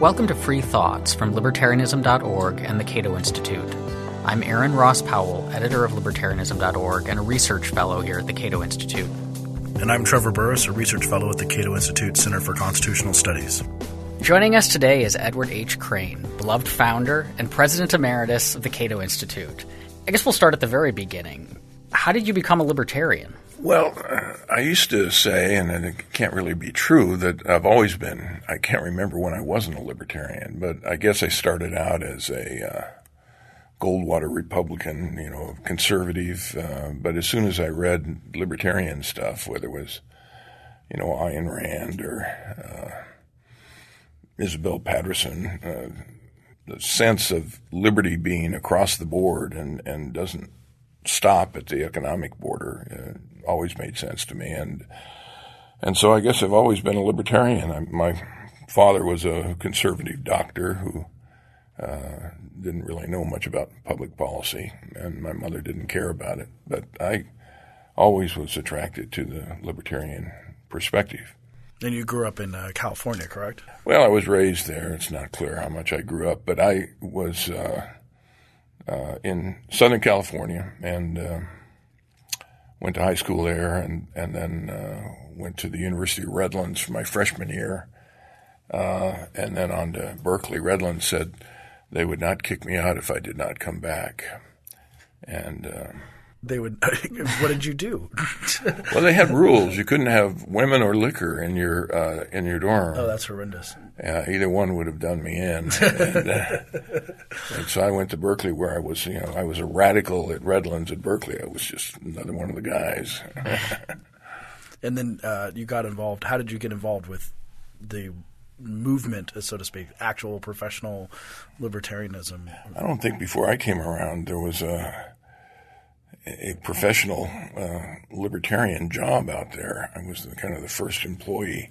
Welcome to Free Thoughts from Libertarianism.org and the Cato Institute. I'm Aaron Ross Powell, editor of Libertarianism.org and a research fellow here at the Cato Institute. And I'm Trevor Burrus, a research fellow at the Cato Institute Center for Constitutional Studies. Joining us today is Edward H. Crane, beloved founder and president emeritus of the Cato Institute. I guess we'll start at the very beginning. How did you become a libertarian? Well, I used to say, and it can't really be true, that I've always been, I can't remember when I wasn't a libertarian, but I guess I started out as a uh, Goldwater Republican, you know, conservative. Uh, but as soon as I read libertarian stuff, whether it was, you know, Ayn Rand or uh, Isabel Paterson, uh, the sense of liberty being across the board and, and doesn't stop at the economic border uh, always made sense to me. And, and so I guess I've always been a libertarian. I, my father was a conservative doctor who uh, didn't really know much about public policy, and my mother didn't care about it. But I always was attracted to the libertarian perspective. And you grew up in uh, California, correct? Well, I was raised there. It's not clear how much I grew up, but I was uh, uh, in Southern California and uh, went to high school there, and and then uh, went to the University of Redlands for my freshman year, uh, and then on to Berkeley. Redlands said they would not kick me out if I did not come back, and uh, they would. what did you do? well, they had rules. You couldn't have women or liquor in your uh, in your dorm. Oh, that's horrendous. Uh, either one would have done me in. and, uh, and, so I went to Berkeley, where I was, you know, I was a radical at Redlands at Berkeley. I was just another one of the guys. and then uh, you got involved. How did you get involved with the movement, so to speak, actual professional libertarianism? I don't think before I came around there was a a professional uh, libertarian job out there. I was the, kind of the first employee.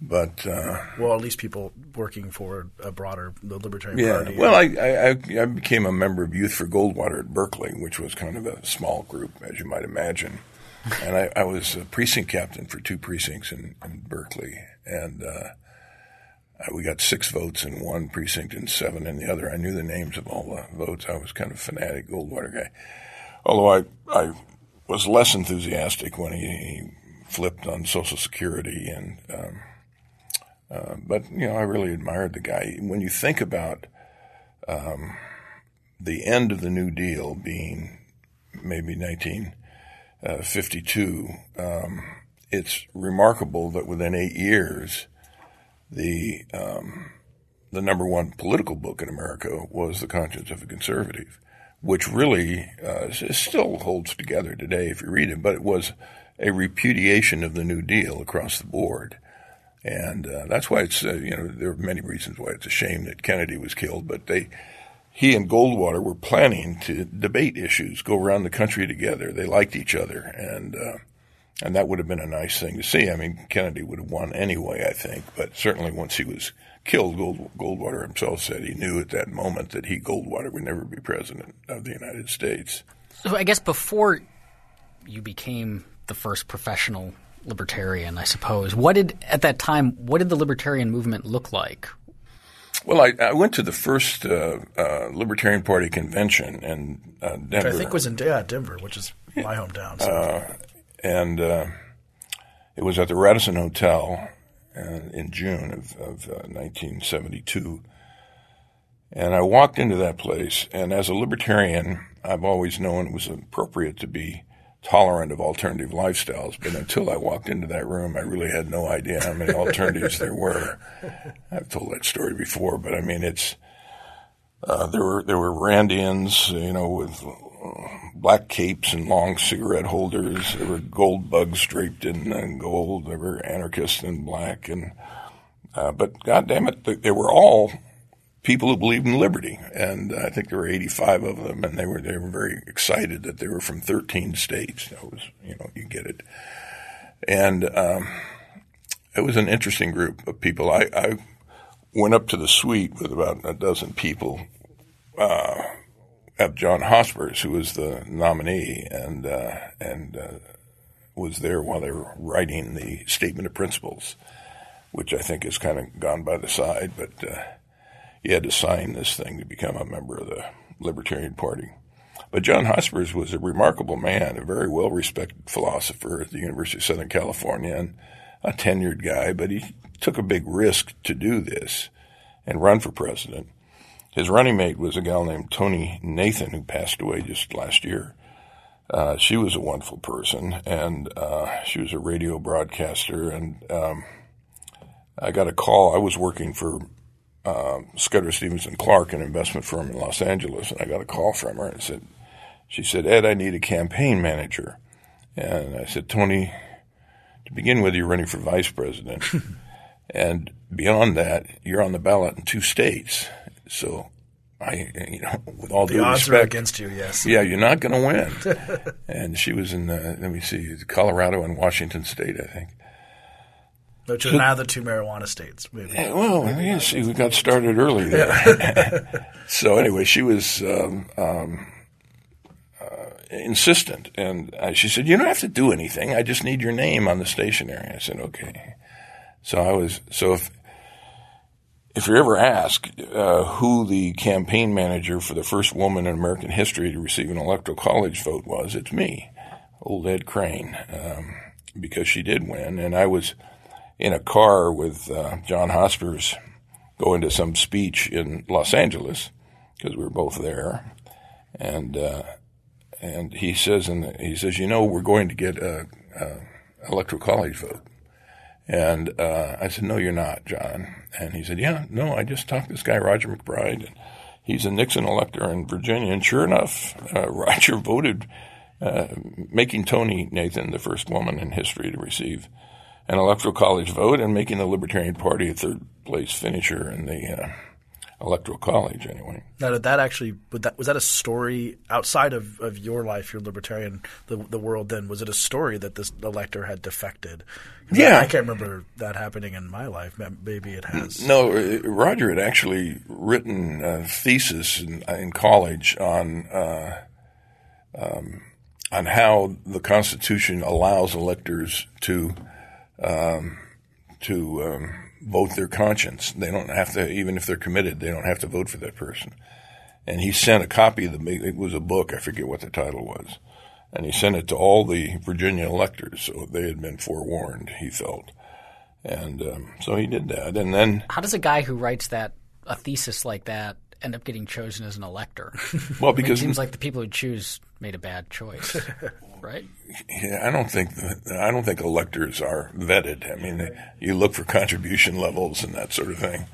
But uh, well, at least people working for a broader the Libertarian yeah, Party. Well, I, I, I became a member of Youth for Goldwater at Berkeley, which was kind of a small group, as you might imagine. and I, I, was a precinct captain for two precincts in, in Berkeley, and uh, we got six votes in one precinct and seven in the other. I knew the names of all the votes. I was kind of a fanatic Goldwater guy. Although I, I was less enthusiastic when he, he flipped on Social Security and, um, uh, but you know, I really admired the guy. When you think about um, the end of the New Deal being maybe 1952, uh, um, it's remarkable that within eight years, the um, the number one political book in America was The Conscience of a Conservative which really uh, still holds together today if you read it, but it was a repudiation of the New Deal across the board. And uh, that's why it's, uh, you know, there are many reasons why it's a shame that Kennedy was killed, but they, he and Goldwater were planning to debate issues, go around the country together. They liked each other, and uh, and that would have been a nice thing to see. I mean, Kennedy would have won anyway, I think, but certainly once he was killed, Gold, Goldwater himself said he knew at that moment that he, Goldwater, would never be president of the United States. So I guess before you became the first professional libertarian, I suppose, what did at that time what did the libertarian movement look like? Well, I, I went to the first uh, uh, Libertarian Party convention in uh, Denver. Which I think was in yeah, Denver, which is my hometown. So. Uh, and uh, it was at the Radisson Hotel, uh, in June of, of uh, 1972. And I walked into that place, and as a libertarian, I've always known it was appropriate to be tolerant of alternative lifestyles. But until I walked into that room, I really had no idea how many alternatives there were. I've told that story before, but I mean, it's uh, there were there were Randians, you know, with black capes and long cigarette holders. There were gold bugs draped in uh, gold. There were anarchists in black, and uh, but God damn it, they were all people who believed in liberty, and I think there were 85 of them, and they were they were very excited that they were from 13 states. That was you know you get it, and um, it was an interesting group of people. I, I went up to the suite with about a dozen people. Uh, of John Hospers, who was the nominee and uh, and uh, was there while they were writing the statement of principles. which I think has kind of gone by the side. But uh, he had to sign this thing to become a member of the Libertarian Party. But John Hospers was a remarkable man, a very well respected philosopher at the University of Southern California, and a tenured guy. But he took a big risk to do this and run for president. His running mate was a gal named Tonie Nathan, who passed away just last year. Uh, she was a wonderful person, and uh, she was a radio broadcaster. And um, I got a call. I was working for uh, Scudder Stevens and Clark, an investment firm in Los Angeles, and I got a call from her and said, she said, Ed, I need a campaign manager. And I said, Tonie, to begin with, you're running for vice president. and beyond that, you're on the ballot in two states. So I, you know, with all the due odds respect, are against you. Yes. Yeah, you're not going to win. and she was in, uh, let me see, Colorado and Washington State, I think. Which are so, now the two marijuana states. Maybe. Well, maybe. yeah, see, we got started early there. so anyway, she was um, um, uh, insistent, and uh, she said, "You don't have to do anything. I just need your name on the stationery." I said, "Okay." So I was so if if you're ever asked uh, who the campaign manager for the first woman in American history to receive an electoral college vote was, it's me, old Ed Crane, um, because she did win, and I was in a car with uh, John Hospers going to some speech in Los Angeles because we were both there, and uh, and he says and he says, you know, we're going to get a, a electoral college vote. And uh, I said, No, you're not, John. And he said, Yeah, no, I just talked to this guy, Roger MacBride. and he's a Nixon elector in Virginia. And sure enough, uh, Roger voted, uh, making Tonie Nathan the first woman in history to receive an electoral college vote and making the Libertarian Party a third place finisher in the uh, electoral college anyway. Now, did that actually was that was that a story outside of, of your life, your libertarian the the world? Then was it a story that this elector had defected? Yeah, I, I, can't remember that happening in my life. Maybe it has. No, uh, Roger had actually written a thesis in, in college on uh, um, on how the Constitution allows electors to um, to um, vote their conscience. They don't have to, even if they're committed, they don't have to vote for that person. And he sent a copy of the, it was a book, I forget what the title was. And he sent it to all the Virginia electors, so they had been forewarned, he felt. And um, so he did that. And then. How does a guy who writes that, a thesis like that, end up getting chosen as an elector? Well, because. I mean, it seems like the people who choose made a bad choice. right? Yeah, I don't think I don't think electors are vetted. I mean, you look for contribution levels and that sort of thing.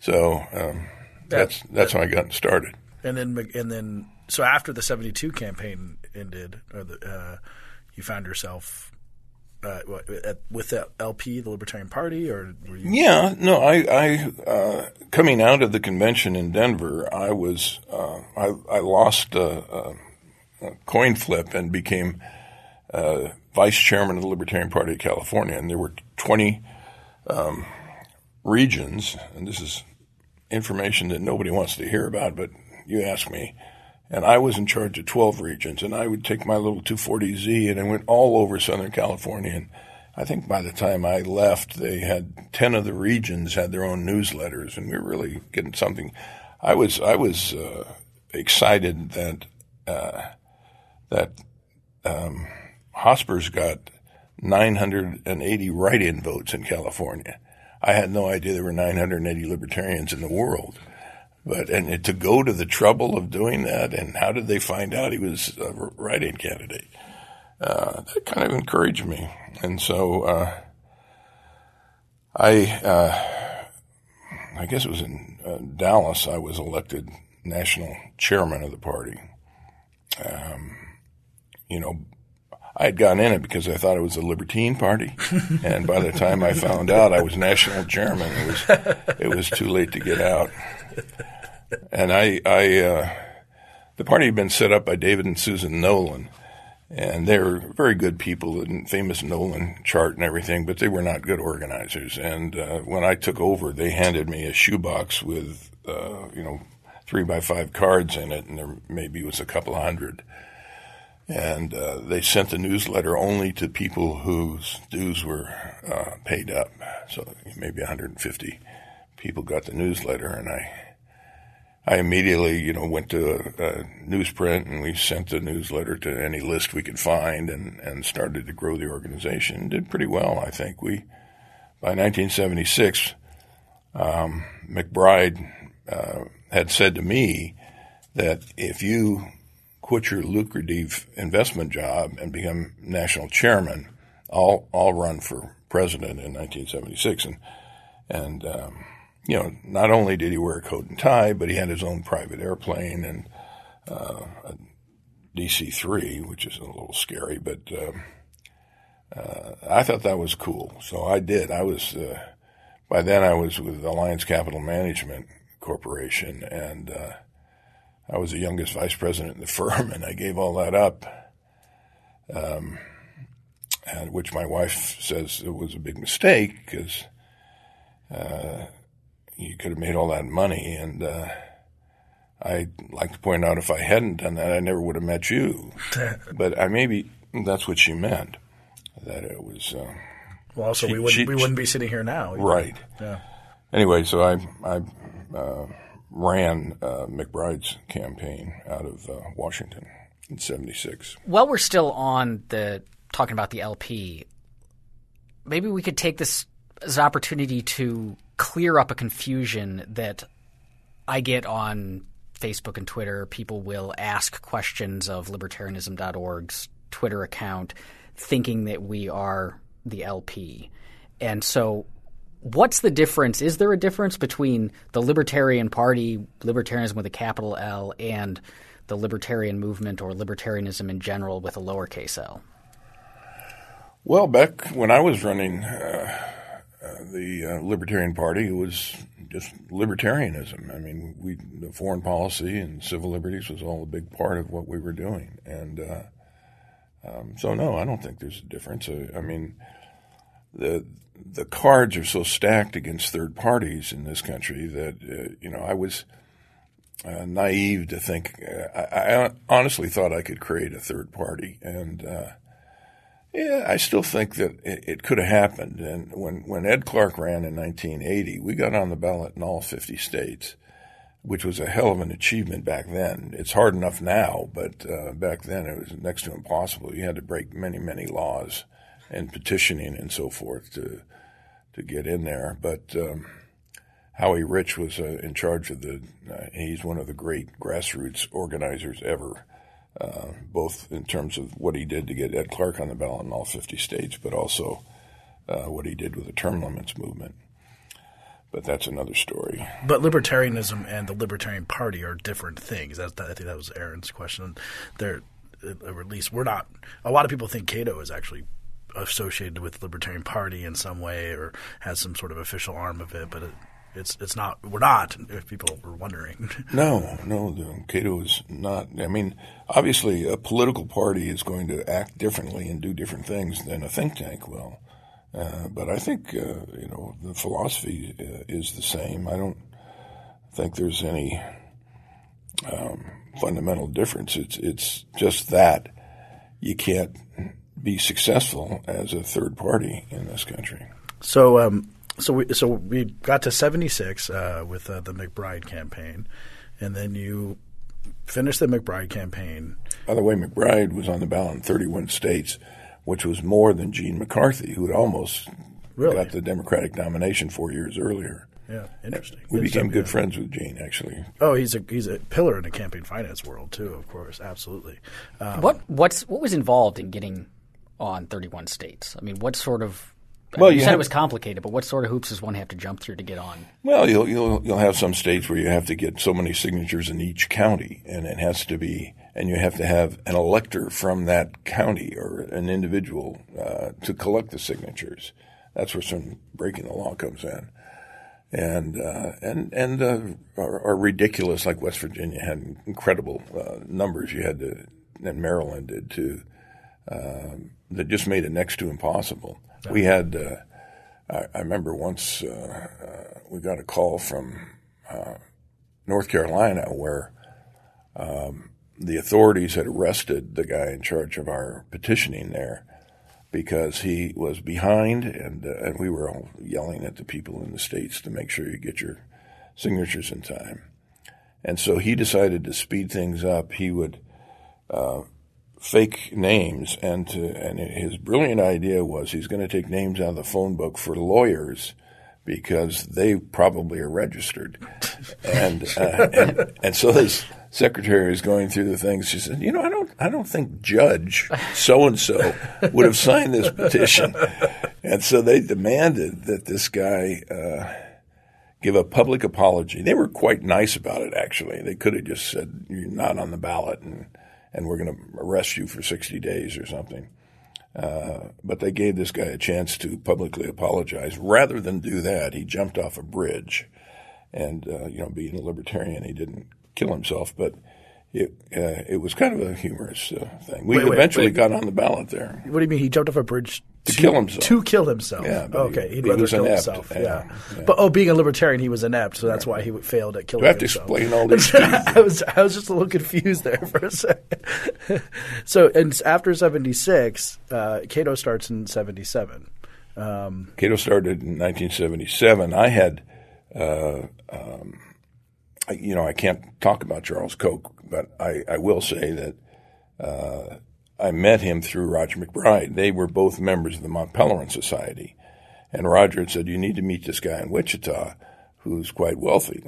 So um, that's that's how I got started. And then and then so after the '72 campaign ended, or the, uh, you found yourself uh, with the LP, the Libertarian Party, or were you? Yeah, no. I, I uh, coming out of the convention in Denver, I was uh, I, I lost a, coin flip and became uh, vice chairman of the Libertarian Party of California. And there were 20 um, regions, and this is information that nobody wants to hear about, but you ask me. And I was in charge of 12 regions, and I would take my little 240Z and I went all over Southern California. And I think by the time I left, they had 10 of the regions had their own newsletters, and we were really getting something. I was I was uh, excited that uh, that um, Hospers got 980 write-in votes in California. I had no idea there were 980 libertarians in the world. But and to go to the trouble of doing that, and how did they find out he was a write-in candidate? Uh, that kind of encouraged me, and so uh, I, uh, I guess it was in uh, Dallas. I was elected national chairman of the party. Um, you know, I had gotten in it because I thought it was a Libertine Party, and by the time I found out I was national chairman, it was it was too late to get out. And I, I, uh, the party had been set up by David and Susan Nolan, and they're very good people, and famous Nolan chart and everything, but they were not good organizers. And uh, when I took over, they handed me a shoebox with, uh, you know, three by five cards in it, and there maybe was a couple of hundred and uh, they sent the newsletter only to people whose dues were uh, paid up. so maybe 150 people got the newsletter, and I I immediately, you know, went to a, a, newsprint and we sent the newsletter to any list we could find and, and started to grow the organization. Did pretty well, I think. We, by 1976, um, MacBride uh, had said to me that if you quit your lucrative investment job and become national chairman, I'll, I'll run for president in 1976. And, and, um, you know, not only did he wear a coat and tie, but he had his own private airplane and uh, a DC 3, which is a little scary, but um, uh, I thought that was cool. So I did. I was, uh, by then I was with Alliance Capital Management Corporation, and uh, I was the youngest vice president in the firm, and I gave all that up. Um, and which my wife says it was a big mistake because uh, you could have made all that money. And uh, I'd like to point out if I hadn't done that, I never would have met you. but I maybe that's what she meant. That it was. Uh, well, also she, we wouldn't she, we wouldn't be sitting here now, either. right? Yeah. Anyway, so I I uh, ran uh, MacBride's campaign out of uh, Washington in '76. While we're still on the talking about the LP, maybe we could take this as an opportunity to clear up a confusion that I get on Facebook and Twitter. People will ask questions of libertarianism.org's Twitter account thinking that we are the LP. And so what's the difference? Is there a difference between the Libertarian Party, libertarianism with a capital L, and the libertarian movement or libertarianism in general with a lowercase l? Well, back when I was running uh, the uh, Libertarian Party it was just libertarianism. I mean, we the foreign policy and civil liberties was all a big part of what we were doing, and uh, um, so no, I don't think there's a difference. I, I, mean, the the cards are so stacked against third parties in this country that uh, you know I was. Uh, naive to think. Uh, I, I, honestly thought I could create a third party, and uh, yeah, I still think that it, it could have happened. And when, when Ed Clark ran in 1980, we got on the ballot in all 50 states, which was a hell of an achievement back then. It's hard enough now, but uh, back then it was next to impossible. You had to break many, many laws and petitioning and so forth to to get in there. But um, Howie Rich was uh, in charge of the. Uh, he's one of the great grassroots organizers ever uh, both in terms of what he did to get Ed Clark on the ballot in all 50 states, but also uh, what he did with the term limits movement. But that's another story. But libertarianism and the Libertarian Party are different things. That, I think that was Aaron's question. They're, or at least we're not. A lot of people think Cato is actually associated with the Libertarian Party in some way or has some sort of official arm of it, but it, it's it's not. We're not. If people were wondering. no, no. Cato is not. I mean, obviously, a political party is going to act differently and do different things than a think tank will. Uh, but I think uh, you know the philosophy uh, is the same. I don't think there's any um, fundamental difference. It's it's just that you can't be successful as a third party in this country. So, um, so we so we got to 76 uh, with uh, the MacBride campaign, and then you finished the MacBride campaign. By the way, MacBride was on the ballot in 31 states, which was more than Gene McCarthy, who had almost really? got the Democratic nomination four years earlier. Yeah, interesting. We became good yeah. friends with Gene, actually. Oh, he's a he's a pillar in the campaign finance world too. Of course, absolutely. Um, what what's what was involved in getting on 31 states? I mean, what sort of well, you, you said have, it was complicated, but what sort of hoops does one have to jump through to get on? Well, you'll you'll you'll have some states where you have to get so many signatures in each county, and it has to be, and you have to have an elector from that county or an individual uh, to collect the signatures. That's where some breaking the law comes in, and uh, and and uh, are, are, ridiculous. Like West Virginia had incredible uh, numbers. You had to, and Maryland did too. Um, that just made it next to impossible. We had, uh, I, I, remember once uh, uh, we got a call from uh, North Carolina where um, the authorities had arrested the guy in charge of our petitioning there because he was behind, and uh, and we were all yelling at the people in the states to make sure you get your signatures in time. And so he decided to speed things up. He would uh, fake names, and to, and his brilliant idea was he's going to take names out of the phone book for lawyers because they probably are registered. and, uh, and and so his secretary is going through the things. She said, "You know, I don't I don't think Judge so and so would have signed this petition." And so they demanded that this guy. Uh, give a public apology. They were quite nice about it, actually. They could have just said, You're not on the ballot and, and we're going to arrest you for 60 days or something. Uh, but they gave this guy a chance to publicly apologize. Rather than do that, he jumped off a bridge. And, uh, you know, being a libertarian, he didn't kill himself, but it uh, it was kind of a humorous uh, thing. We Wait, wait, eventually wait. got on the ballot there. What do you mean? He jumped off a bridge To kill himself. To kill himself. Yeah, okay, he- he'd he rather kill inept. himself. Yeah, Yeah. yeah. But oh, being a libertarian, he was inept, so that's why he failed at killing Do I have to explain all these? I was I was just a little confused there for a second. so, and after seventy six, uh, Cato starts in seventy seven. Um, Cato started in 1977. I had, uh, um, I, you know, I can't talk about Charles Koch, but I, I will say that uh, I met him through Roger MacBride. They were both members of the Mont Pelerin Society. And Roger had said, You need to meet this guy in Wichita who's quite wealthy.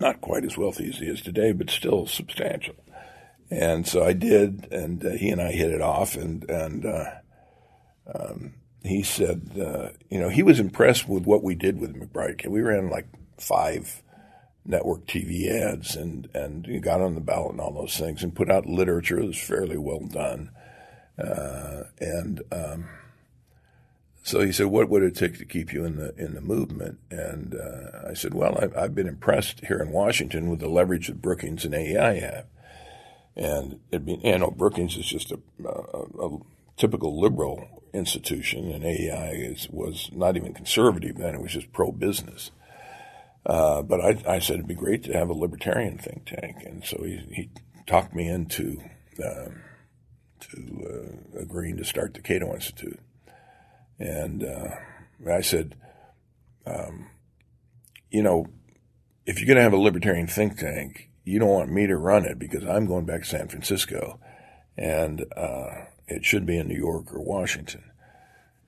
Not quite as wealthy as he is today, but still substantial. And so I did, and uh, he and I hit it off, and, and, uh, he said, uh, you know, he was impressed with what we did with MacBride. We ran like five network TV ads and and got on the ballot and all those things and put out literature that was fairly well done. Uh, and um, so he said, "What would it take to keep you in the in the movement?" And uh, I said, "Well, I've, I've been impressed here in Washington with the leverage that Brookings and AEI have." And it'd be, you know, Brookings is just a, a, a typical liberal institution, and AEI is, was not even conservative then; it was just pro-business. Uh, but I, I said it'd be great to have a libertarian think tank, and so he, he talked me into um, to uh, agreeing to start the Cato Institute. And uh, I said, um, you know, if you're going to have a libertarian think tank, you don't want me to run it because I'm going back to San Francisco, and uh, it should be in New York or Washington.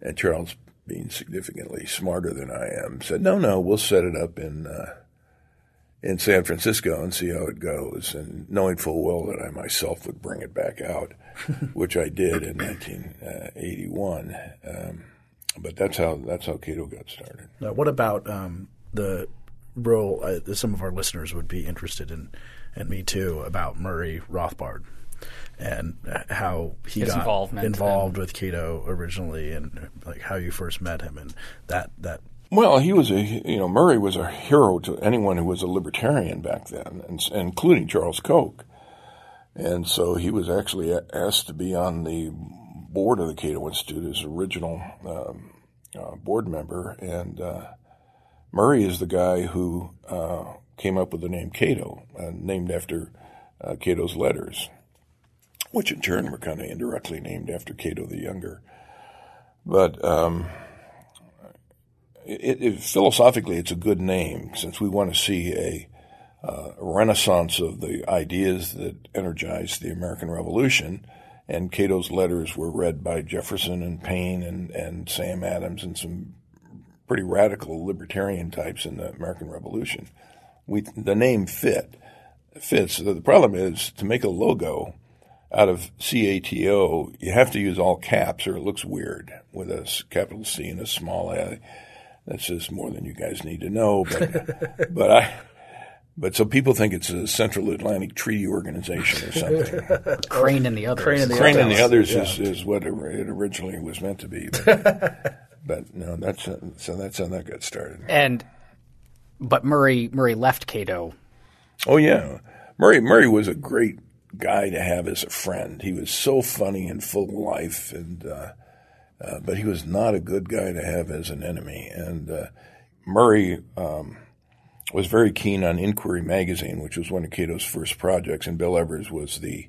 And Charles, being significantly smarter than I am, said, "No, no, we'll set it up in uh, in San Francisco and see how it goes." And knowing full well that I myself would bring it back out, which I did in 1981. Um, but that's how that's how Cato got started. now, what about um, the role? Uh, some of our listeners would be interested in, and me too, about Murray Rothbard and uh, how he His got involvement involved with Cato originally, and like how you first met him, and that that Well, he was a you know Murray was a hero to anyone who was a libertarian back then, and, including Charles Koch. And so he was actually asked to be on the board of the Cato Institute as original um, uh, board member. And uh, Murray is the guy who uh, came up with the name Cato, uh, named after uh, Cato's letters, which in turn were kind of indirectly named after Cato the Younger. But um, it, it, philosophically, it's a good name since we want to see a uh, renaissance of the ideas that energized the American Revolution. And Cato's letters were read by Jefferson and Paine and, and Sam Adams and some pretty radical libertarian types in the American Revolution. We, the name fit fits. The problem is to make a logo out of CATO, you have to use all caps or it looks weird with a capital C and a small a. That's just more than you guys need to know. But, but I, but so people think it's a Central Atlantic Treaty Organization or something. Crane and the others. Crane and the Crane and the others, others yeah. is, is what it it originally was meant to be. But, but no, that's so that's how that got started. And but Murray Murray left Cato. Oh yeah, Murray Murray was a great guy to have as a friend. He was so funny and full of life, and uh, uh, but he was not a good guy to have as an enemy. And uh, Murray um, was very keen on Inquiry magazine, which was one of Cato's first projects, and Bill Evers was the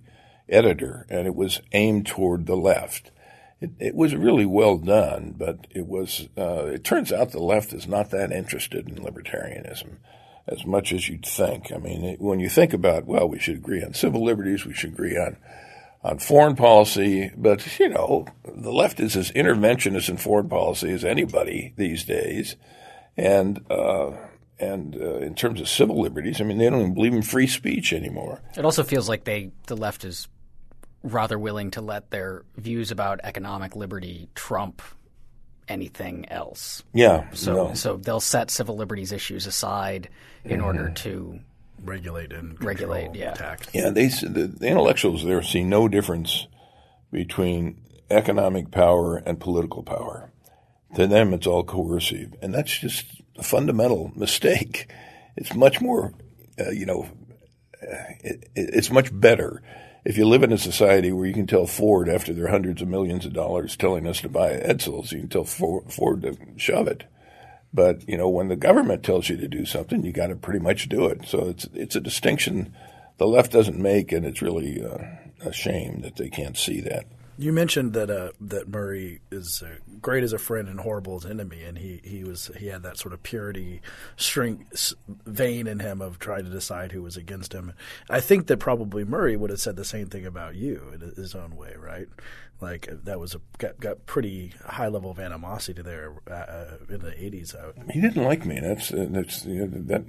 editor, and it was aimed toward the left. it, it was really well done, but it was. Uh, it turns out the left is not that interested in libertarianism as much as you'd think. I mean, it, when you think about, well, we should agree on civil liberties, we should agree on on foreign policy, but you know, the left is as interventionist in foreign policy as anybody these days, and uh, and uh, in terms of civil liberties, I mean, they don't even believe in free speech anymore. It also feels like they the left is rather willing to let their views about economic liberty trump anything else. Yeah. So no. so they'll set civil liberties issues aside in order to Regulate and Regulate, yeah. tax. Yeah, they the, the intellectuals there see no difference between economic power and political power. To them, it's all coercive, and that's just a fundamental mistake. It's much more, uh, you know, uh, it, it- it's much better if you live in a society where you can tell Ford after their hundreds of millions of dollars telling us to buy Edsels, you can tell Ford, Ford to shove it. But you know, when the government tells you to do something, you got to pretty much do it. So it's it's a distinction the left doesn't make, and it's really uh, a shame that they can't see that. You mentioned that uh, that Murray is uh, great as a friend and horrible as an enemy, and he, he was he had that sort of purity string vein in him of trying to decide who was against him. I think that probably Murray would have said the same thing about you in his own way, right? Like that was a got, got pretty high level of animosity there uh, uh, in the eighties. Uh, He didn't like me. That's uh, that's you know, that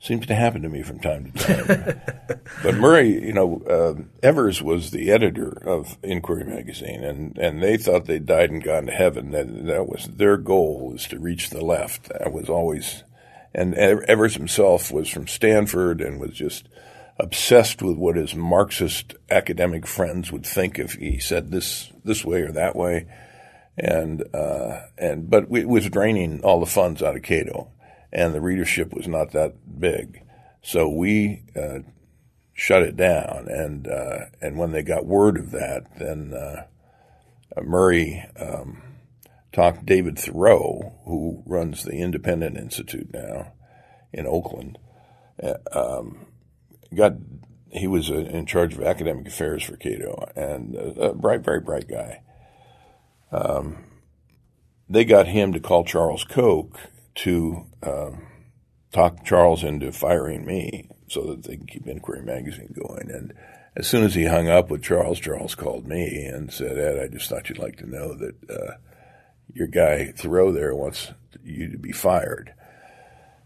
seems to happen to me from time to time. but Murray, you know, uh, Evers was the editor of Inquiry magazine, and, and they thought they'd died and gone to heaven. That that was their goal was to reach the left. That was always, and Evers himself was from Stanford and was just obsessed with what his Marxist academic friends would think if he said this this way or that way and uh, and but it was draining all the funds out of Cato, and the readership was not that big, so we uh, shut it down. And uh, and when they got word of that, then uh, Murray um, talked David Theroux, who runs the Independent Institute now in Oakland. Uh, um, got he was uh, in charge of academic affairs for Cato, and a, a bright, very bright guy they got him to call Charles Koch to um, talk Charles into firing me so that they can keep Inquiry Magazine going. And as soon as he hung up with Charles, Charles called me and said, Ed, I just thought you'd like to know that uh, your guy Theroux there wants you to be fired.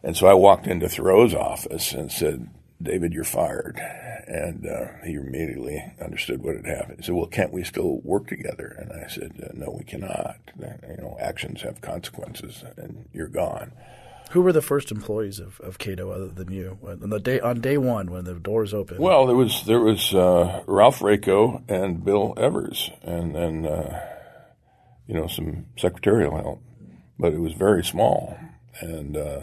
And so I walked into Theroux's office and said, David, you're fired. And uh, he immediately understood what had happened. He said, well, can't we still work together? And I said, uh, no, we cannot. You know, actions have consequences and you're gone. who were the first employees of, of Cato other than you? On the day on day one when the doors opened. Well, there was there was uh, Ralph Raico and Bill Evers, and then uh, you know some secretarial help, but it was very small, and uh,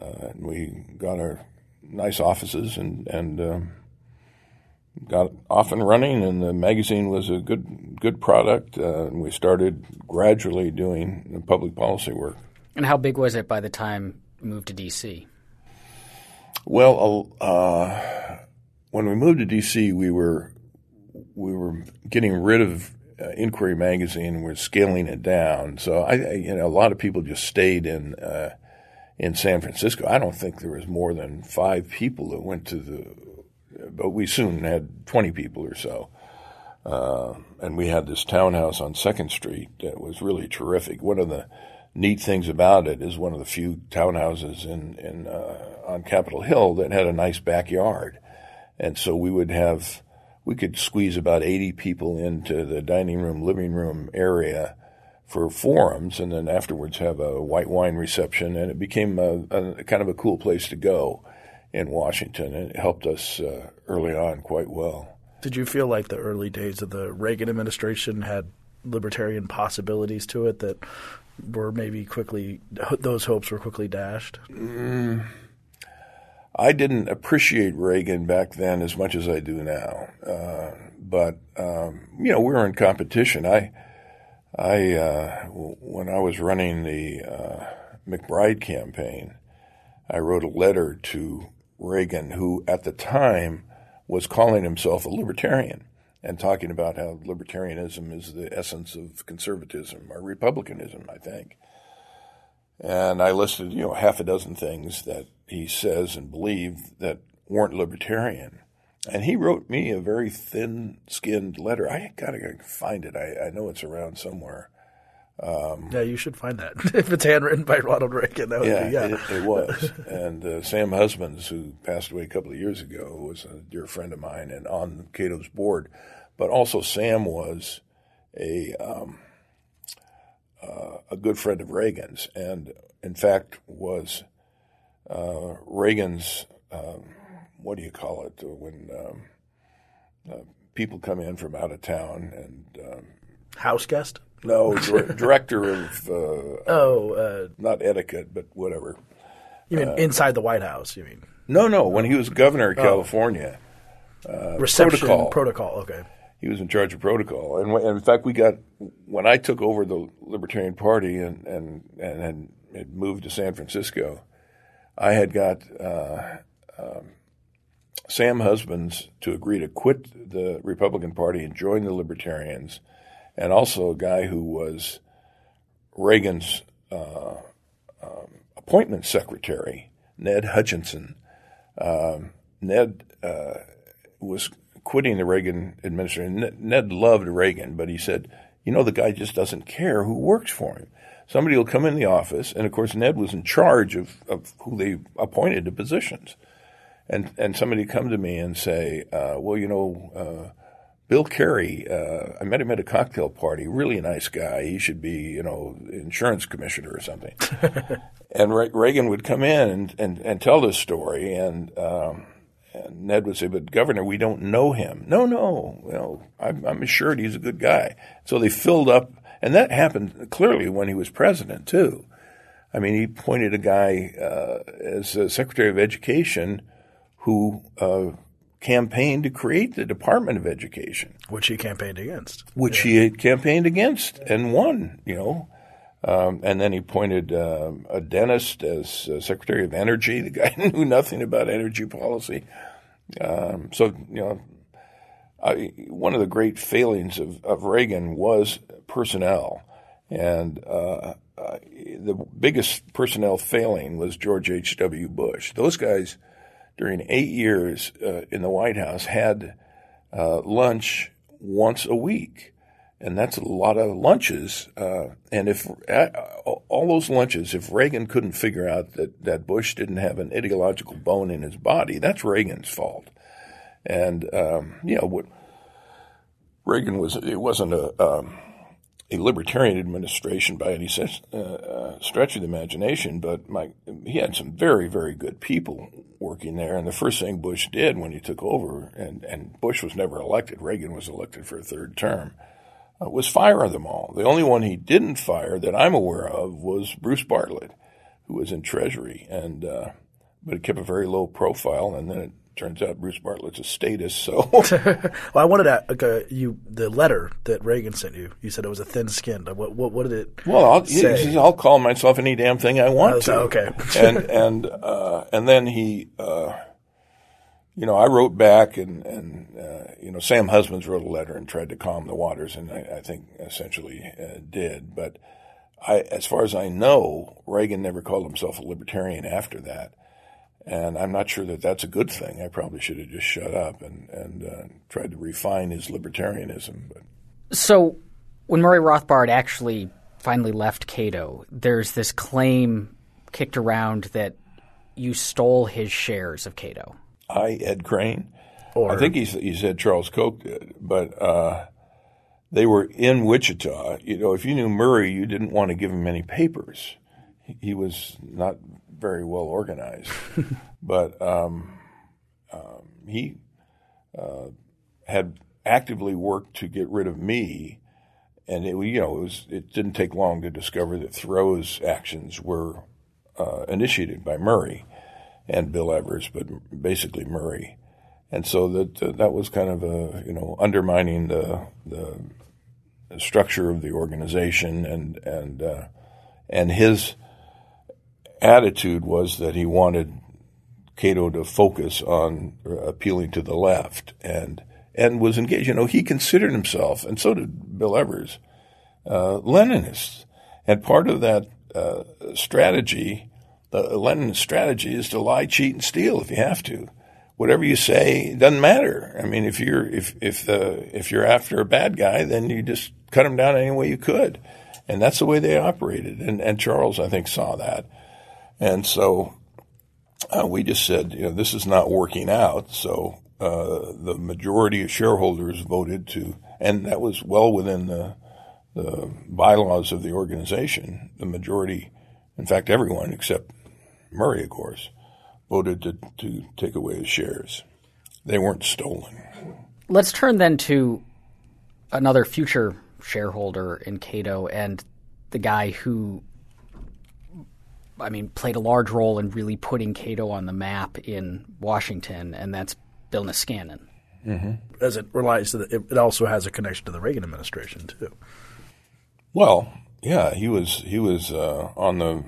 uh, and we got our nice offices and and um, got off and running, and the magazine was a good good product, uh, and we started gradually doing public policy work. And how big was it by the time you moved to D.C.? Well, uh, when we moved to DC, we were we were getting rid of uh, Inquiry magazine. We're scaling it down. So I, I- you know, a lot of people just stayed in uh, in San Francisco. I don't think there was more than five people that went to the, but we soon had twenty people or so. Uh, and we had this townhouse on Second Street that was really terrific. One of the neat things about it is one of the few townhouses in in uh, on Capitol Hill that had a nice backyard, and so we would have we could squeeze about eighty people into the dining room, living room area for forums, and then afterwards have a white wine reception, and it became a, a kind of a cool place to go in Washington, and it helped us uh, early on quite well. Did you feel like the early days of the Reagan administration had libertarian possibilities to it that were maybe quickly those hopes were quickly dashed? I didn't appreciate Reagan back then as much as I do now. Uh, but um, you know, we were in competition. I, I, uh, when I was running the uh, MacBride campaign, I wrote a letter to Reagan, who at the time was calling himself a libertarian, and talking about how libertarianism is the essence of conservatism or republicanism, I think. And I listed, you know, half a dozen things that he says and believed that weren't libertarian. And he wrote me a very thin skinned letter. I gotta find it. I, I know it's around somewhere. Um, yeah, you should find that. if it's handwritten by Ronald Reagan, that would yeah, be, yeah. It, it was. and uh, Sam Husbands, who passed away a couple of years ago, was a dear friend of mine and on Cato's board. But also, Sam was a um, uh, a good friend of Reagan's, and in fact was uh, Reagan's. Um, what do you call it when um, uh, people come in from out of town and um, house guest? No, director of. Uh, oh, uh, not etiquette, but whatever. You mean inside the White House? You mean? No, no. When he was governor of oh. California, reception protocol. protocol. Okay he was in charge of protocol. And, in fact, we got when I took over the Libertarian Party and and and had moved to San Francisco, I had got uh, um, Sam Husbands to agree to quit the Republican Party and join the Libertarians, and also a guy who was Reagan's uh, um, appointment secretary, Ned Hutchinson. Um, Ned uh, was quitting the Reagan administration. Ned loved Reagan, but he said, you know, the guy just doesn't care who works for him. Somebody will come in the office, and of course, Ned was in charge of, of who they appointed to positions. And, and somebody come to me and say, uh, well, you know, uh, Bill Carey, uh, I met him at a cocktail party, really nice guy. He should be, you know, insurance commissioner or something. and Re- Reagan would come in and, and, and tell this story, and um, and Ned would say, "But Governor, we don't know him." No, no, you know, I'm, I'm assured he's a good guy. So they filled up, and that happened clearly when he was president too. I mean, he appointed a guy uh, as a Secretary of Education who uh, campaigned to create the Department of Education, which he campaigned against, which yeah. he had campaigned against and won. You know, um, and then he appointed uh, a dentist as uh, Secretary of Energy. The guy knew nothing about energy policy. Um, so, you know, I, one of the great failings of, of Reagan was personnel. And uh, uh the biggest personnel failing was George H.W. Bush. Those guys, during eight years uh, in the White House, had uh, lunch once a week and that's a lot of lunches. Uh, and if uh, all those lunches, if Reagan couldn't figure out that, that Bush didn't have an ideological bone in his body, that's Reagan's fault. And um, you know what Reagan was, it wasn't a um, a libertarian administration by any sense, uh, uh, stretch of the imagination, but my, he had some very, very good people working there. And the first thing Bush did when he took over, and, and Bush was never elected, Reagan was elected for a third term uh, was fire them all. The only one he didn't fire that I'm aware of was Bruce Bartlett, who was in Treasury, and uh, but it kept a very low profile. And then it turns out Bruce Bartlett's a statist. So, well, I wanted to, uh, you the letter that Reagan sent you. You said it was a thin skinned. What, what, what did it? Well, I'll, say? I'll call myself any damn thing I want to. Okay, and and uh, and then he uh, you know, I wrote back and, and uh, you know, Sam Husbands wrote a letter and tried to calm the waters, and I, I think essentially uh, did. But I, as far as I know, Reagan never called himself a libertarian after that. And I'm not sure that that's a good thing. I probably should have just shut up and, and uh, tried to refine his libertarianism. But. So when Murray Rothbard actually finally left Cato, there's this claim kicked around that you stole his shares of Cato. I, Ed Crane. Or, I think he, he said Charles Koch did, but uh, they were in Wichita. You know, if you knew Murray, you didn't want to give him any papers. He was not very well organized, but um, um, he uh, had actively worked to get rid of me, and it you know it was it didn't take long to discover that Theroux's actions were uh, initiated by Murray and Bill Evers, but basically Murray. And so that uh, that was kind of a you know undermining the the structure of the organization and and uh, and his attitude was that he wanted Cato to focus on appealing to the left and and was engaged. You know, he considered himself, and so did Bill Evers, uh, Leninist. And part of that uh, strategy, the Leninist strategy, is to lie, cheat, and steal if you have to. Whatever you say doesn't matter. I mean, if you're if if the if you're after a bad guy, then you just cut him down any way you could, and that's the way they operated. And and Charles, I think, saw that, and so uh, we just said, you know, this is not working out. So uh, the majority of shareholders voted to, and that was well within the, the bylaws of the organization. The majority, in fact, everyone except Murray, of course, voted to, to take away his shares. They weren't stolen. Let's turn then to another future shareholder in Cato and the guy who I mean, played a large role in really putting Cato on the map in Washington, and that's Bill Niskanen. Mm-hmm. As it relies to the, it also has a connection to the Reagan administration too. Well, yeah, he was he was uh, on the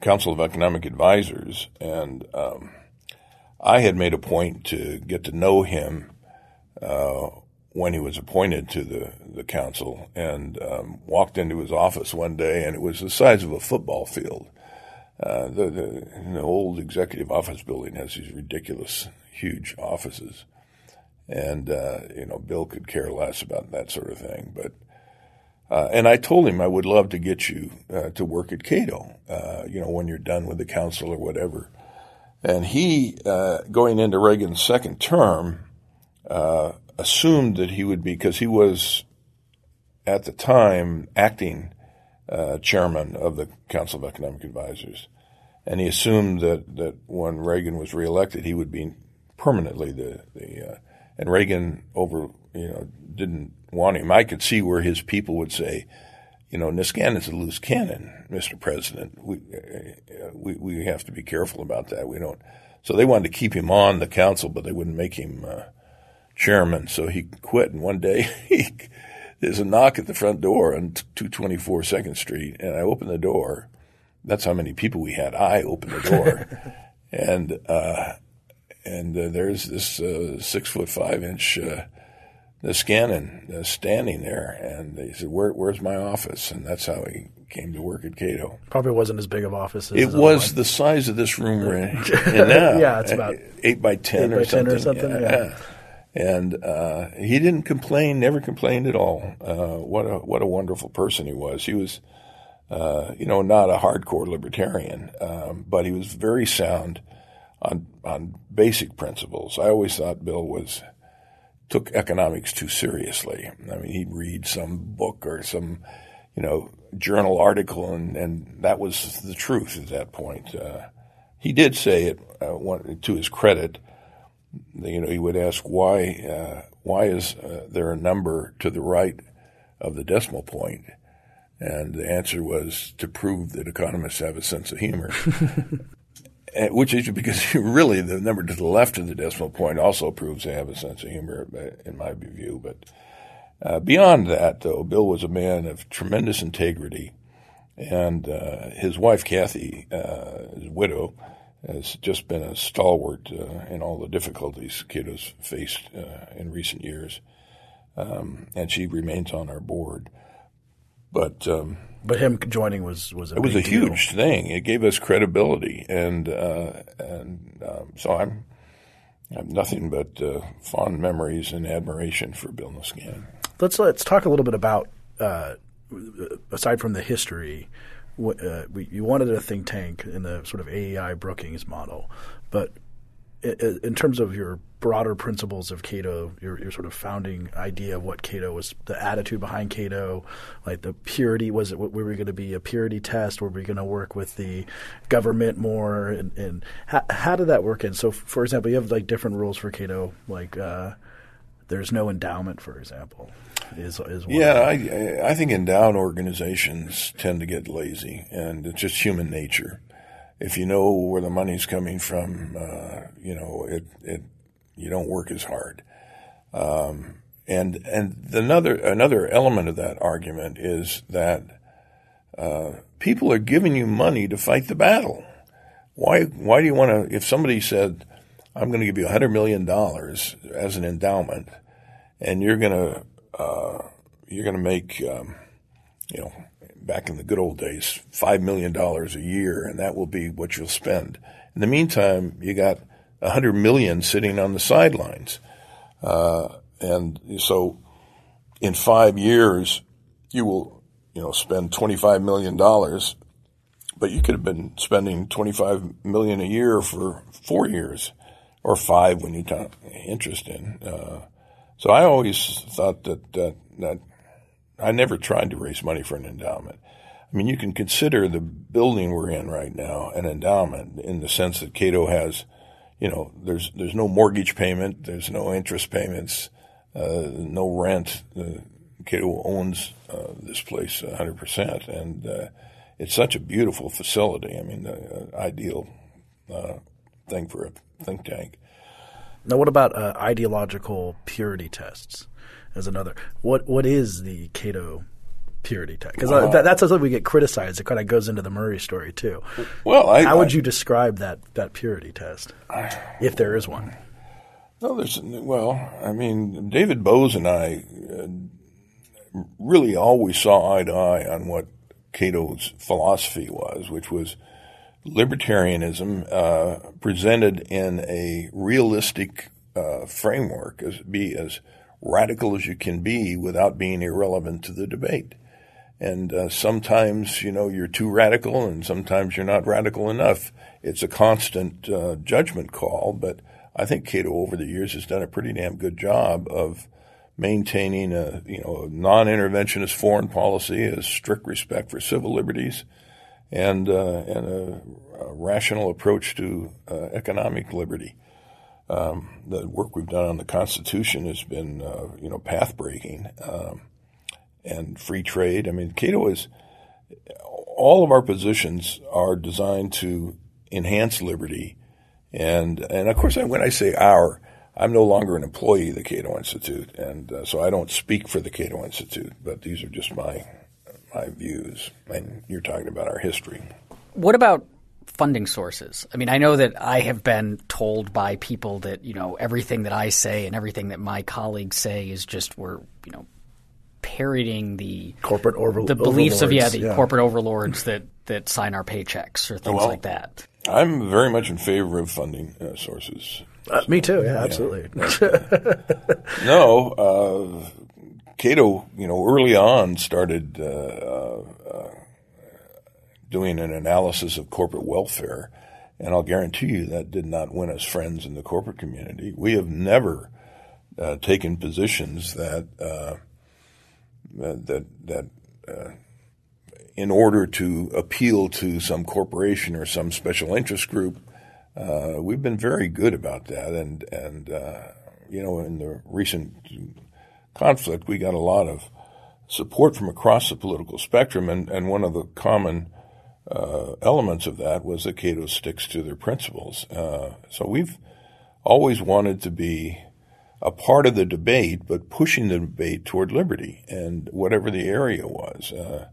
Council of Economic Advisors, and um, I had made a point to get to know him uh, when he was appointed to the the council, and um, walked into his office one day, and it was the size of a football field uh, the, the, the, old executive office building has these ridiculous, huge offices. And, uh, you know, Bill could care less about that sort of thing. But, uh, and I told him I would love to get you uh, to work at Cato, uh, you know, when you're done with the council or whatever. And he, going into Reagan's second term, assumed that he would be, because he was at the time acting uh, chairman of the Council of Economic Advisors. And he assumed that, that when Reagan was reelected, he would be permanently the, the uh, and Reagan over, you know, didn't want him. I could see where his people would say, you know, Niskanen's a loose cannon, Mr. President. We, uh, we, we have to be careful about that. We don't. So they wanted to keep him on the council, but they wouldn't make him uh, chairman. So he quit. And one day he there's a knock at the front door on 224 Second Street, and I open the door. That's how many people we had. I opened the door, and uh, and uh, there's this uh, six foot five inch uh, Niskanen uh, standing there, and he said, Where, "Where's my office?" And that's how he came to work at Cato. Probably wasn't as big of office. It was the size of this room we're in, now. yeah, it's about eight by ten, eight or, by something. 10 or something. yeah. yeah. And uh, he didn't complain, never complained at all. Uh, what a what a wonderful person he was. He was, uh, you know, not a hardcore libertarian, um, but he was very sound on on basic principles. I always thought Bill was took economics too seriously. I mean, he'd read some book or some, you know, journal article, and, and that was the truth at that point. Uh, he did say it uh, to his credit you know, he would ask why uh, why is uh, there a number to the right of the decimal point? and the answer was to prove that economists have a sense of humor. Which is because really the number to the left of the decimal point also proves they have a sense of humor, in my view. But uh, beyond that, though, Bill was a man of tremendous integrity, and uh, his wife Kathy, uh, his widow, has just been a stalwart uh, in all the difficulties Cato's faced uh, in recent years, um, and she remains on our board. But um, but him joining was was a it was a deal. huge thing. It gave us credibility, and uh, and um, so I'm I have nothing but uh, fond memories and admiration for Bill Niskanen. Let's let's talk a little bit about uh, aside from the history uh, we, you wanted a think tank in the sort of AEI Brookings model, but in, in terms of your broader principles of Cato, your, your sort of founding idea of what Cato was, the attitude behind Cato, like the purity, was it, were we going to be a purity test? Were we going to work with the government more? And, and how, how did that work in? So, for example, you have like different rules for Cato, like uh, there's no endowment, for example is is yeah. I I think endowed organizations tend to get lazy, and it's just human nature. If you know where the money's coming from, uh, you know it it you don't work as hard. Um, and and another another element of that argument is that uh, people are giving you money to fight the battle. Why why do you want to? If somebody said, "I'm going to give you hundred million dollars as an endowment," and you're gonna uh, you're gonna make um, you know back in the good old days five million dollars a year, and that will be what you'll spend. In the meantime, you got a hundred million sitting on the sidelines, uh, and so in five years you will you know spend twenty five million dollars, but you could have been spending twenty five million a year for four years or five when you count interest in. Uh, so I always thought that, that that I never tried to raise money for an endowment. I mean, you can consider the building we're in right now an endowment in the sense that Cato has, you know, there's there's no mortgage payment, there's no interest payments, uh, no rent. Uh, Cato owns uh, this place 100%, and uh, it's such a beautiful facility. I mean, the uh, ideal uh, thing for a think tank. Now, what about ideological purity tests? As another, what what is the Cato purity test? Because uh, that, that's something we get criticized. It kind of goes into the Murray story too. Well, I, how would I, you describe that that purity test, if there is one? No, there's well, I mean, David Boaz and I uh, really always saw eye to eye on what Cato's philosophy was, which was libertarianism uh, presented in a realistic uh, framework, as be as radical as you can be without being irrelevant to the debate. And uh, sometimes, you know, you're too radical, and sometimes you're not radical enough. It's a constant uh, judgment call, but I think Cato over the years has done a pretty damn good job of maintaining a you know non-interventionist foreign policy, a strict respect for civil liberties, and uh, and a, a, rational approach to uh, economic liberty. Um, the work we've done on the Constitution has been uh, you know path breaking. Um, and free trade. I mean, Cato is all of our positions are designed to enhance liberty, and and of course, when I say our, I'm no longer an employee of the Cato Institute, and uh, so I don't speak for the Cato Institute. But these are just my my views, and you're talking about our history. What about funding sources? I mean, I know that I have been told by people that you know everything that I say and everything that my colleagues say is just we're you know parroting the corporate over- the beliefs of yeah the yeah. corporate overlords that that sign our paychecks or things well, like that. I'm very much in favor of funding uh, sources. Uh, me too. Yeah, absolutely. no, uh, Cato, you know, early on started uh, uh, doing an analysis of corporate welfare, and I'll guarantee you that did not win us friends in the corporate community. We have never uh, taken positions that that that uh, in order to appeal to some corporation or some special interest group, uh, we've been very good about that. And and uh, you know, in the recent conflict, we got a lot of support from across the political spectrum. And and one of the common uh, elements of that was that Cato sticks to their principles. Uh, so we've always wanted to be a part of the debate, but pushing the debate toward liberty and whatever the area was. Uh,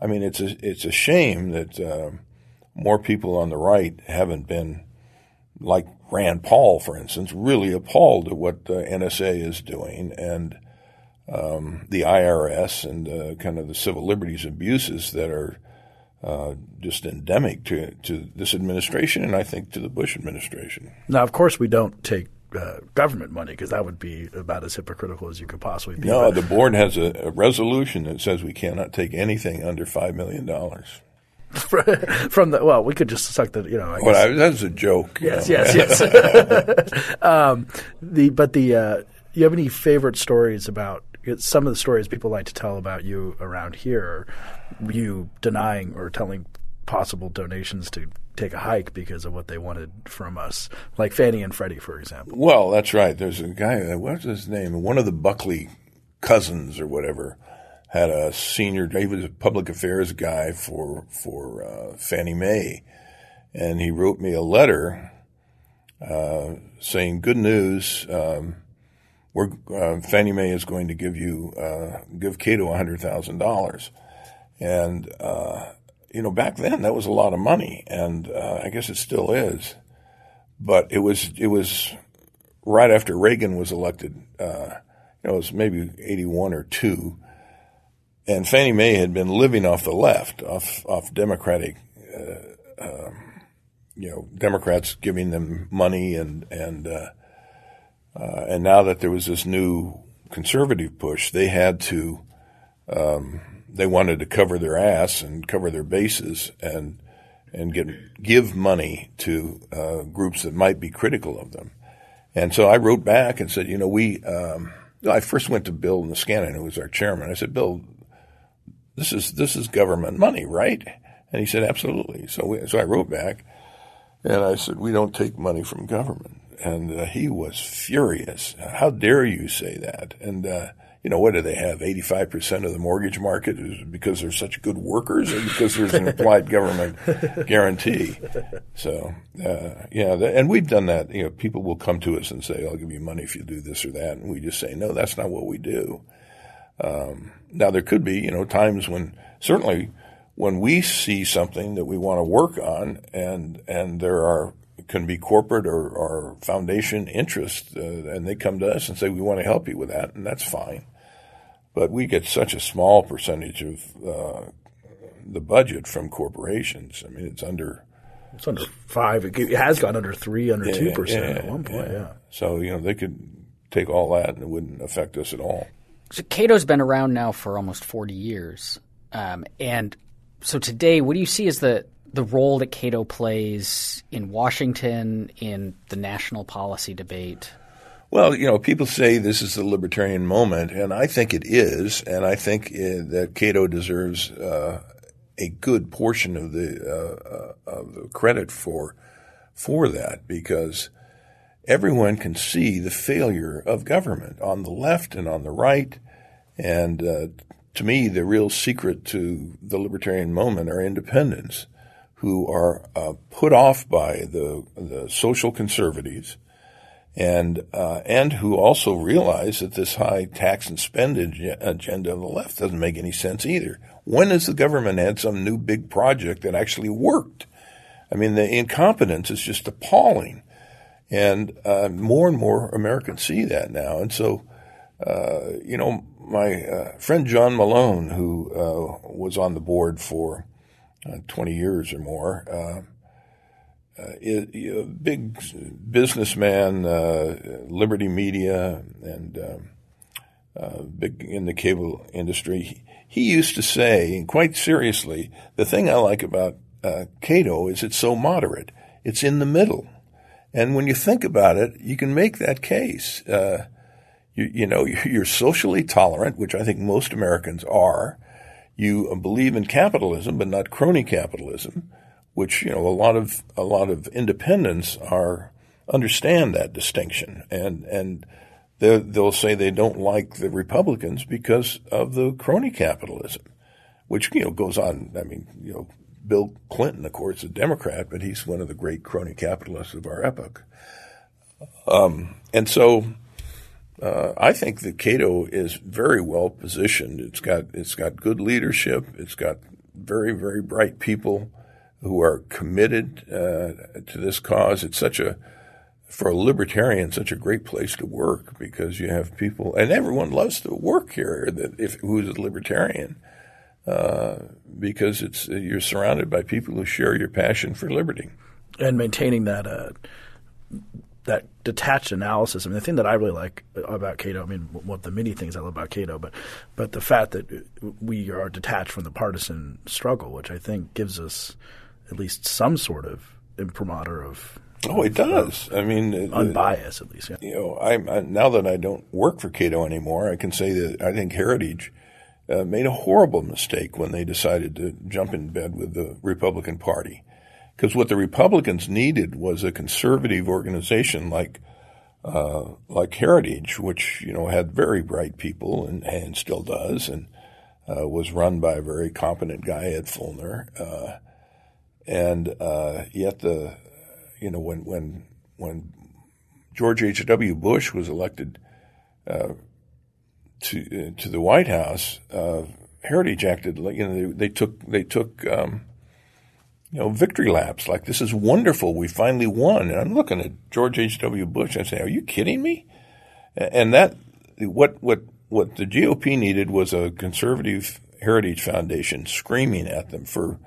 I mean, it's a it's a shame that uh, more people on the right haven't been like Rand Paul, for instance, really appalled at what the NSA is doing and um, the IRS and uh, kind of the civil liberties abuses that are uh, just endemic to to this administration and I think to the Bush administration. Now, of course, we don't take uh, government money because that would be about as hypocritical as you could possibly be. No, but, the board has a, a, resolution that says we cannot take anything under five million dollars. From the well, we could just suck the you know. I well, I, that's a joke. Yes, yes, yes. um, the but the uh, you have any favorite stories about some of the stories people like to tell about you around here? You denying or telling possible donations to take a hike because of what they wanted from us, like Fannie and Freddie, for example. Well, that's right. There's a guy. What's his name? One of the Buckley cousins or whatever had a senior. He was a public affairs guy for for uh, Fannie Mae, and he wrote me a letter uh, saying, "Good news." Um, we're, uh, Fannie Mae is going to give you uh, give Cato hundred thousand dollars, and uh, you know, back then that was a lot of money, and uh, I guess it still is. But it was it was right after Reagan was elected. Uh, it was maybe 81 or 2. And Fannie Mae had been living off the left, off, off Democratic, uh, um, you know, Democrats giving them money and, and, uh, and now that there was this new conservative push, they had to, um, they wanted to cover their ass and cover their bases and, and get, give money to, uh, groups that might be critical of them. And so I wrote back and said, you know, we, um, I first went to Bill Niskanen, who was our chairman. I said, Bill, this is, this is government money, right? And he said, absolutely. So we, so I wrote back and I said, we don't take money from government. And uh, he was furious. How dare you say that? And, uh, you know, what do they have? 85% of the mortgage market is because they're such good workers or because there's an implied government guarantee. So, uh, yeah, and we've done that. You know, people will come to us and say, I'll give you money if you do this or that. And we just say, no, that's not what we do. Um, now there could be, you know, times when certainly when we see something that we want to work on and, and there are can be corporate or, or foundation interest, uh, and they come to us and say, we want to help you with that, and that's fine. But we get such a small percentage of uh, the budget from corporations. I mean, it's under. It's under five. It has gone under three, under two yeah, percent yeah, at one point. Yeah. yeah. So you know they could take all that and it wouldn't affect us at all. So Cato's been around now for almost forty years, um, and so today, what do you see as the the role that Cato plays in Washington in the national policy debate? Well, you know, people say this is the libertarian moment, and I think it is, and I think uh, that Cato deserves uh, a good portion of the uh, uh, of the credit for for that because everyone can see the failure of government on the left and on the right, and uh, to me, the real secret to the libertarian moment are independents who are uh, put off by the the social conservatives, and uh, and who also realize that this high tax and spend agenda of the left doesn't make any sense either. When has the government had some new big project that actually worked? I mean, the incompetence is just appalling, and uh, more and more Americans see that now, and so. Uh, you know, my uh, friend John Malone, who uh, was on the board for uh, 20 years or more. Uh, uh, a big businessman, Liberty Media, and um, big in the cable industry. He, he used to say, quite seriously, the thing I like about Cato is it's so moderate. It's in the middle. And when you think about it, you can make that case. Uh, you, you, know, you're socially tolerant, which I think most Americans are you believe in capitalism, but not crony capitalism, which you know a lot of a lot of independents are understand that distinction, and and they'll say they don't like the Republicans because of the crony capitalism, which you know goes on. I mean, you know, Bill Clinton, of course, a Democrat, but he's one of the great crony capitalists of our epoch. Um, and so uh, I think that Cato is very well positioned. It's got it's got good leadership. It's got very very bright people who are committed uh, to this cause. It's such a for a libertarian such a great place to work because you have people and everyone loves to work here that if who's a libertarian uh, because it's you're surrounded by people who share your passion for liberty and maintaining that uh, that detached analysis. I mean, the thing that I really like about Cato, I mean, what the many things I love about Cato, but but the fact that we are detached from the partisan struggle, which I think gives us at least some sort of imprimatur of. Oh, it does. I mean, unbiased at least. Yeah. You know, I, I now that I don't work for Cato anymore, I can say that I think Heritage. Uh, made a horrible mistake when they decided to jump in bed with the Republican Party. Because what the Republicans needed was a conservative organization like uh, like Heritage, which you know had very bright people and, and still does, and uh, was run by a very competent guy, Ed Feulner. Uh, and uh, yet the you know when when when George H. W. Bush was elected uh, to uh, to the White House, Heritage acted like you know they, they took they took um, you know, victory laps like this is wonderful. We finally won. And I'm looking at George H.W. Bush and I say, are you kidding me? And that, what what what the GOP needed was a conservative heritage foundation screaming at them for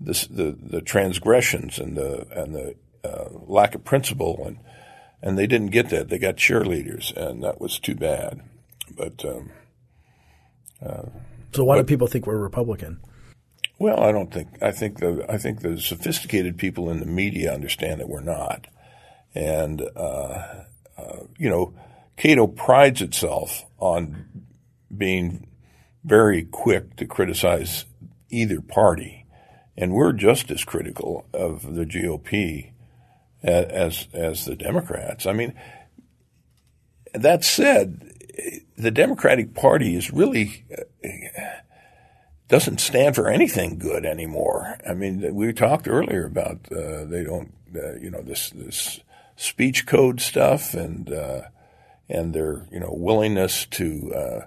this, the the transgressions and the and the uh, lack of principle and and they didn't get that. They got cheerleaders, and that was too bad. But um, uh, so, why but, do people think we're Republican? Well, I don't think. I think the I think the sophisticated people in the media understand that we're not, and uh, uh, you know, Cato prides itself on being very quick to criticize either party, and we're just as critical of the GOP as as the Democrats. I mean, that said, the Democratic Party is really uh, doesn't stand for anything good anymore. I mean, we talked earlier about uh, they don't, uh, you know, this this speech code stuff and uh, and their you know willingness to uh,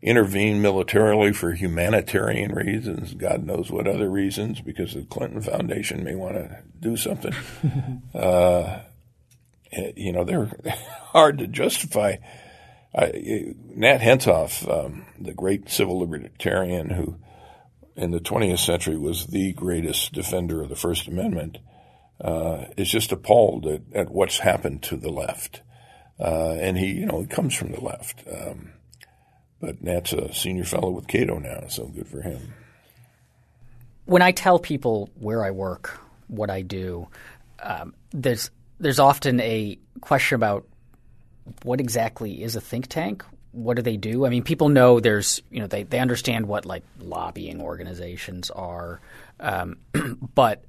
intervene militarily for humanitarian reasons, God knows what other reasons, because the Clinton Foundation may want to do something. uh, you know, they're hard to justify. I, Nat Hentoff, um, the great civil libertarian who in the 20th century was the greatest defender of the First Amendment, uh, is just appalled at, at, what's happened to the left. Uh, and he, you know, he comes from the left. Um, but Nat's a senior fellow with Cato now, so good for him. When I tell people where I work, what I do, um, there's there's often a question about what exactly is a think tank. What do they do? I mean, people know there's you know they they understand what like lobbying organizations are, um, but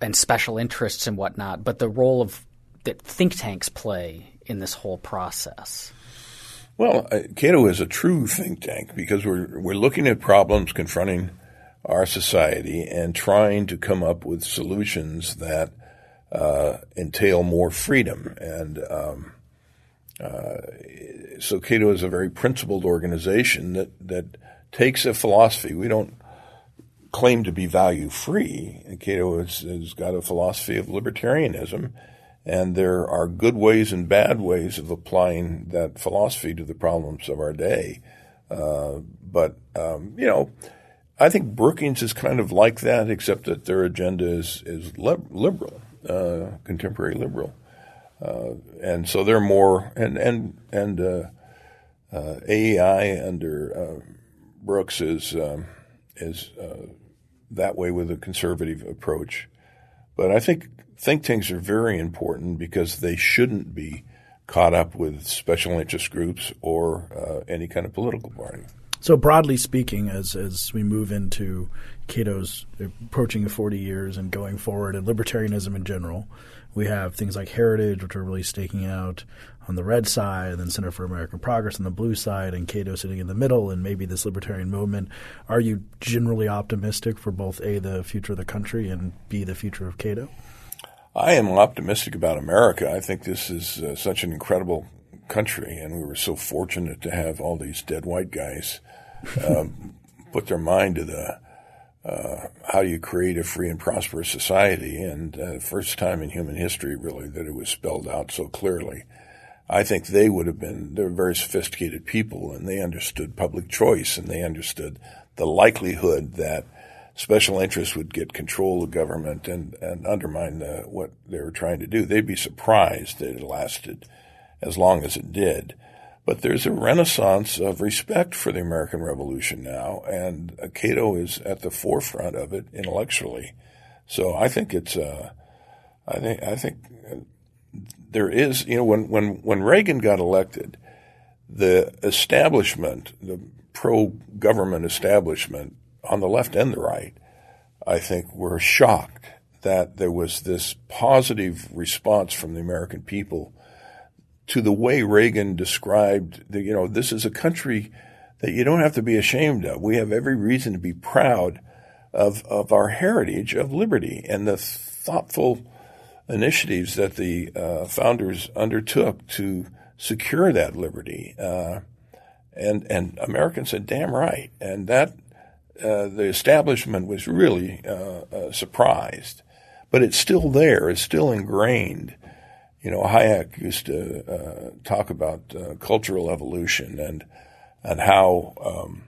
and special interests and whatnot. But the role of that think tanks play in this whole process. Well, uh, Cato is a true think tank because we're we're looking at problems confronting our society and trying to come up with solutions that uh, entail more freedom. And um, uh, so, Cato is a very principled organization that that takes a philosophy. We don't claim to be value free. Cato has, has got a philosophy of libertarianism and there are good ways and bad ways of applying that philosophy to the problems of our day. Uh, but, um, you know, I think Brookings is kind of like that, except that their agenda is, is liberal, uh, contemporary liberal. Uh, and so they're more, and, and, and, uh, uh, AEI under, uh, Brooks is, um, is, that way with a conservative approach. But I think think tanks are very important because they shouldn't be caught up with special interest groups or uh, any kind of political party. So broadly speaking, as as we move into Cato's approaching 40 years and going forward, and libertarianism in general, we have things like Heritage, which are really staking out on the red side, and then Center for American Progress on the blue side, and Cato sitting in the middle, and maybe this libertarian movement. Are you generally optimistic for both a the future of the country and b the future of Cato? I am optimistic about America. I think this is uh, such an incredible country, and we were so fortunate to have all these dead white guys um, put their mind to the uh, how do you create a free and prosperous society, and uh, first time in human history, really, that it was spelled out so clearly. I think they would have been, they're very sophisticated people, and they understood public choice, and they understood the likelihood that special interests would get control of government and, and undermine the, what they were trying to do. They'd be surprised that it lasted as long as it did. But there's a renaissance of respect for the American Revolution now, and Cato is at the forefront of it intellectually. So I think it's, uh, I think, I think there is, you know, when, when, when Reagan got elected, the establishment, the pro-government establishment, on the left and the right, I think, were shocked that there was this positive response from the American people to the way Reagan described the, you know, this is a country that you don't have to be ashamed of. We have every reason to be proud of, of our heritage of liberty and the thoughtful initiatives that the uh, founders undertook to secure that liberty. Uh, and, and Americans said, damn right. And that uh, the establishment was really uh, uh, surprised, but it's still there. It's still ingrained, you know, Hayek used to uh, talk about uh, cultural evolution and and how um,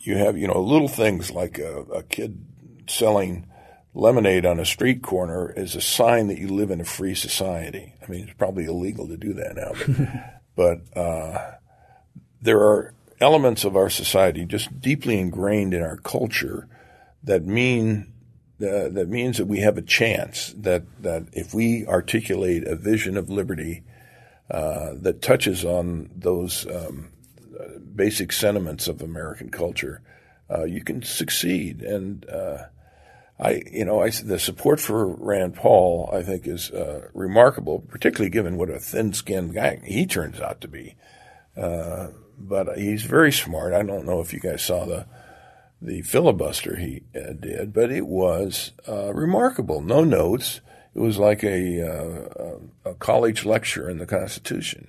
you have you know little things like a, a, kid selling lemonade on a street corner is a sign that you live in a free society. I mean, it's probably illegal to do that now, but, but uh, there are elements of our society just deeply ingrained in our culture that mean that means that we have a chance that that if we articulate a vision of liberty uh, that touches on those um, basic sentiments of American culture, uh, you can succeed. And uh, I, you know, I, the support for Rand Paul, I think, is uh, remarkable, particularly given what a thin-skinned guy he turns out to be. Uh, but he's very smart. I don't know if you guys saw the the filibuster he uh, did, but it was uh, remarkable. No notes. It was like a, uh, a college lecture in the Constitution.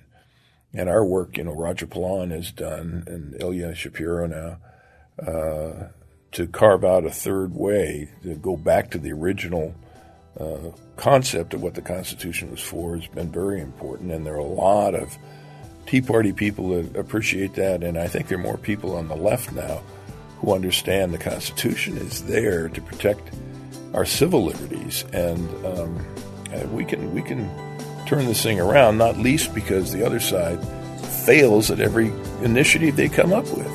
And our work, you know, Roger Pilon has done, and Ilya Shapiro now, uh, to carve out a third way to go back to the original uh, concept of what the Constitution was for has been very important. And there are a lot of Tea Party people that appreciate that, and I think there are more people on the left now who understand the Constitution is there to protect our civil liberties, and, um, we can we can turn this thing around. Not least because the other side fails at every initiative they come up with.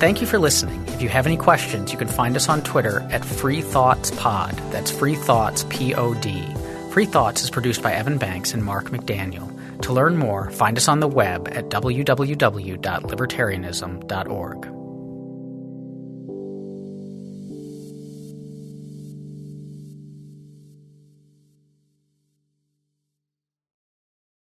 Thank you for listening. If you have any questions, you can find us on Twitter at Free Thoughts Pod. That's Free Thoughts P O D. Free Thoughts is produced by Evan Banks and Mark McDaniel. To learn more, find us on the web at www.libertarianism.org.